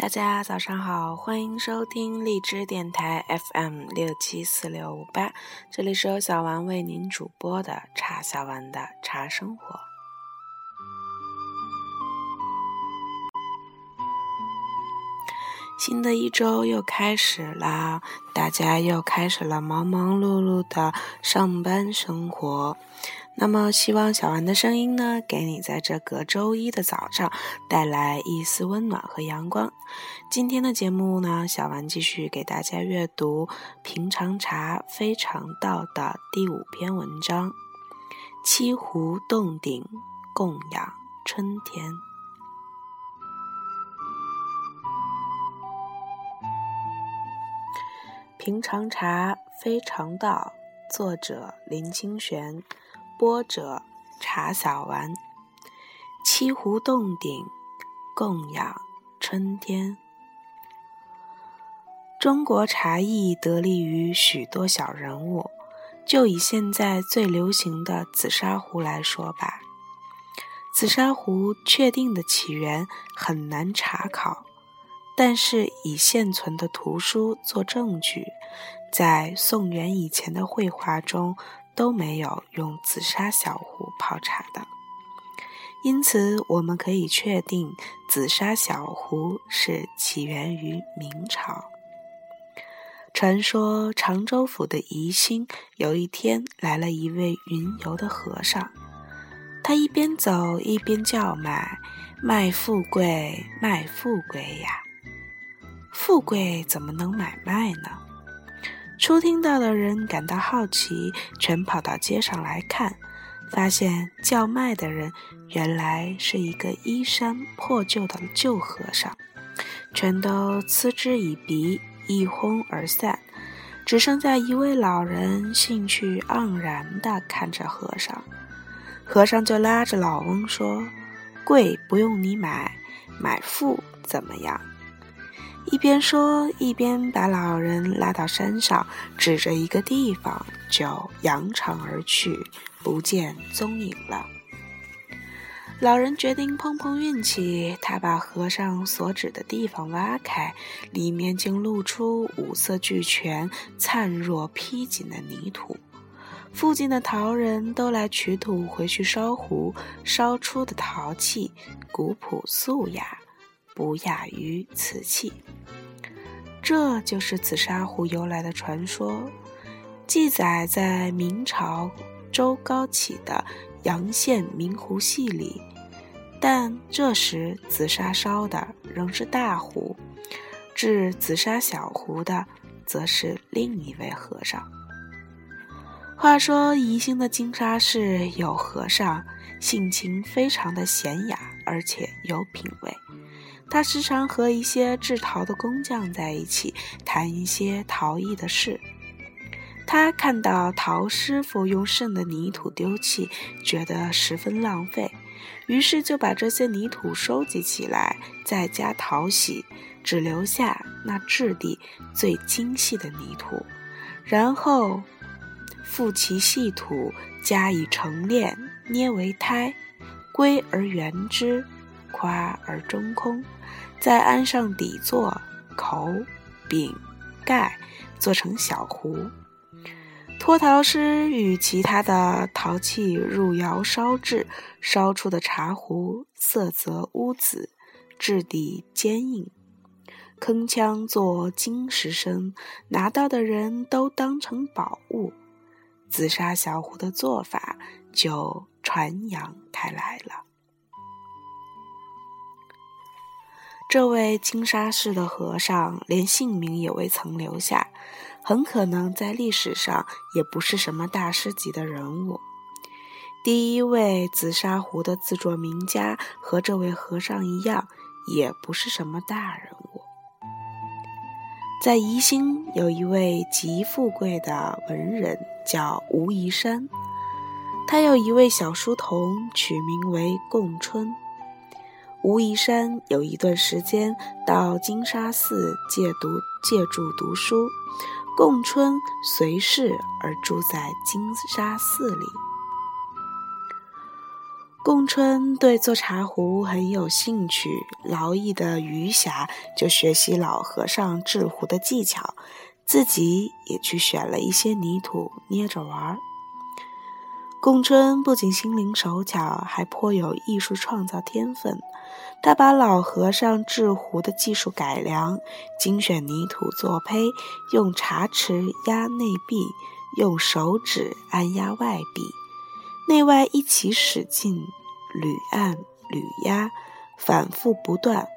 大家早上好，欢迎收听荔枝电台 FM 六七四六五八，这里是由小丸为您主播的茶小丸的茶生活。新的一周又开始啦，大家又开始了忙忙碌碌的上班生活。那么，希望小丸的声音呢，给你在这个周一的早上带来一丝温暖和阳光。今天的节目呢，小丸继续给大家阅读《平常茶非常道》的第五篇文章：七湖洞顶供养春天。平常茶非常道，作者林清玄，播者茶小丸。七湖洞顶，供养春天。中国茶艺得力于许多小人物，就以现在最流行的紫砂壶来说吧。紫砂壶确定的起源很难查考。但是以现存的图书做证据，在宋元以前的绘画中都没有用紫砂小壶泡茶的，因此我们可以确定紫砂小壶是起源于明朝。传说常州府的宜兴有一天来了一位云游的和尚，他一边走一边叫卖：“卖富贵，卖富贵呀！”富贵怎么能买卖呢？初听到的人感到好奇，全跑到街上来看，发现叫卖的人原来是一个衣衫破旧的旧和尚，全都嗤之以鼻，一哄而散，只剩下一位老人兴趣盎然地看着和尚。和尚就拉着老翁说：“贵不用你买，买富怎么样？”一边说，一边把老人拉到山上，指着一个地方就扬长而去，不见踪影了。老人决定碰碰运气，他把和尚所指的地方挖开，里面竟露出五色俱全、灿若披锦的泥土。附近的陶人都来取土回去烧壶，烧出的陶器古朴素雅。不亚于瓷器，这就是紫砂壶由来的传说，记载在明朝周高启的《阳羡明壶系》里。但这时紫砂烧的仍是大壶，制紫砂小壶的则是另一位和尚。话说宜兴的金沙寺有和尚，性情非常的娴雅，而且有品味。他时常和一些制陶的工匠在一起谈一些陶艺的事。他看到陶师傅用剩的泥土丢弃，觉得十分浪费，于是就把这些泥土收集起来，在家淘洗，只留下那质地最精细的泥土，然后复其细土，加以成炼，捏为胎，归而圆之。夸而中空，再安上底座、口、柄、盖，做成小壶。脱陶师与其他的陶器入窑烧制，烧出的茶壶色泽乌紫，质地坚硬，铿锵作金石声，拿到的人都当成宝物。紫砂小壶的做法就传扬开来了。这位金沙寺的和尚连姓名也未曾留下，很可能在历史上也不是什么大师级的人物。第一位紫砂壶的自作名家和这位和尚一样，也不是什么大人物。在宜兴有一位极富贵的文人，叫吴宜山，他有一位小书童，取名为贡春。吴宜山有一段时间到金沙寺借读借住读书，贡春随侍而住在金沙寺里。贡春对做茶壶很有兴趣，劳役的余暇就学习老和尚制壶的技巧，自己也去选了一些泥土捏着玩儿。贡春不仅心灵手巧，还颇有艺术创造天分。他把老和尚制壶的技术改良，精选泥土做胚，用茶匙压内壁，用手指按压外壁，内外一起使劲。屡按屡压，反复不断，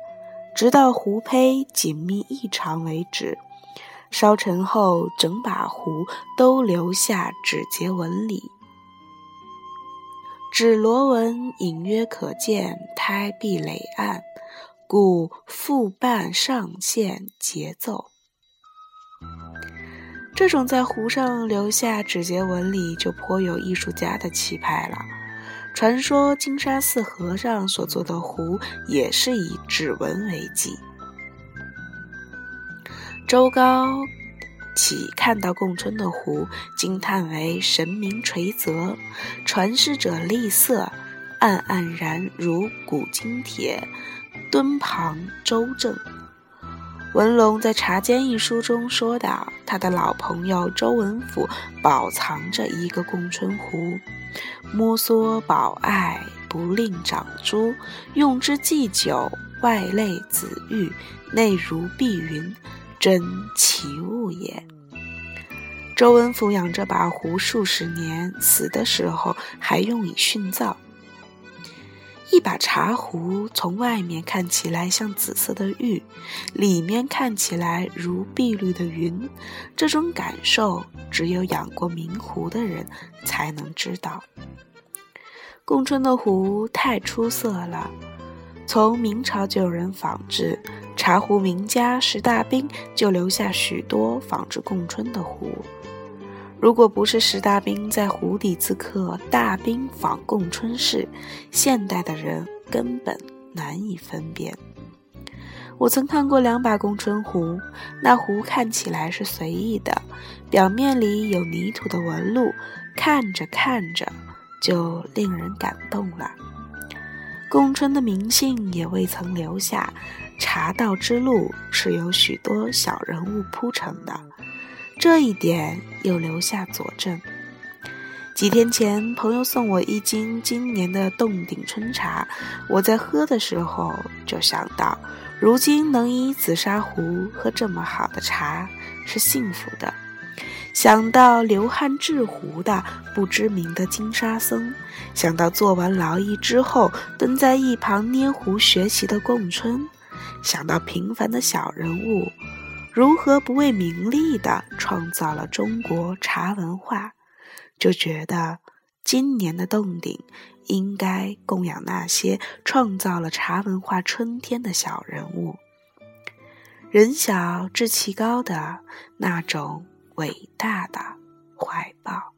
直到壶胚紧密异常为止。烧成后，整把壶都留下指节纹理，指螺纹隐约可见，胎壁垒岸，故复半上线节奏。这种在壶上留下指节纹理，就颇有艺术家的气派了。传说金沙寺和尚所做的壶也是以指纹为基。周高启看到贡春的壶，惊叹为神明垂泽，传世者立色，暗黯然如古今铁，敦旁周正。文龙在《茶间》一书中说道：“他的老朋友周文甫保藏着一个贡春壶，摩挲保爱，不令长珠，用之既久，外类紫玉，内如碧云，真奇物也。”周文府养这把壶数十年，死的时候还用以殉葬。一把茶壶从外面看起来像紫色的玉，里面看起来如碧绿的云。这种感受只有养过明壶的人才能知道。供春的壶太出色了，从明朝就有人仿制。茶壶名家石大彬就留下许多仿制贡春的壶。如果不是石大彬在壶底自刻“大彬仿贡春式”，现代的人根本难以分辨。我曾看过两把贡春壶，那壶看起来是随意的，表面里有泥土的纹路，看着看着就令人感动了。贡春的名姓也未曾留下，茶道之路是由许多小人物铺成的。这一点又留下佐证。几天前，朋友送我一斤今年的洞顶春茶，我在喝的时候就想到，如今能以紫砂壶喝这么好的茶是幸福的。想到流汗制壶的不知名的金沙僧，想到做完劳役之后蹲在一旁捏壶学习的贡春，想到平凡的小人物。如何不为名利的创造了中国茶文化，就觉得今年的洞顶应该供养那些创造了茶文化春天的小人物，人小志气高的那种伟大的怀抱。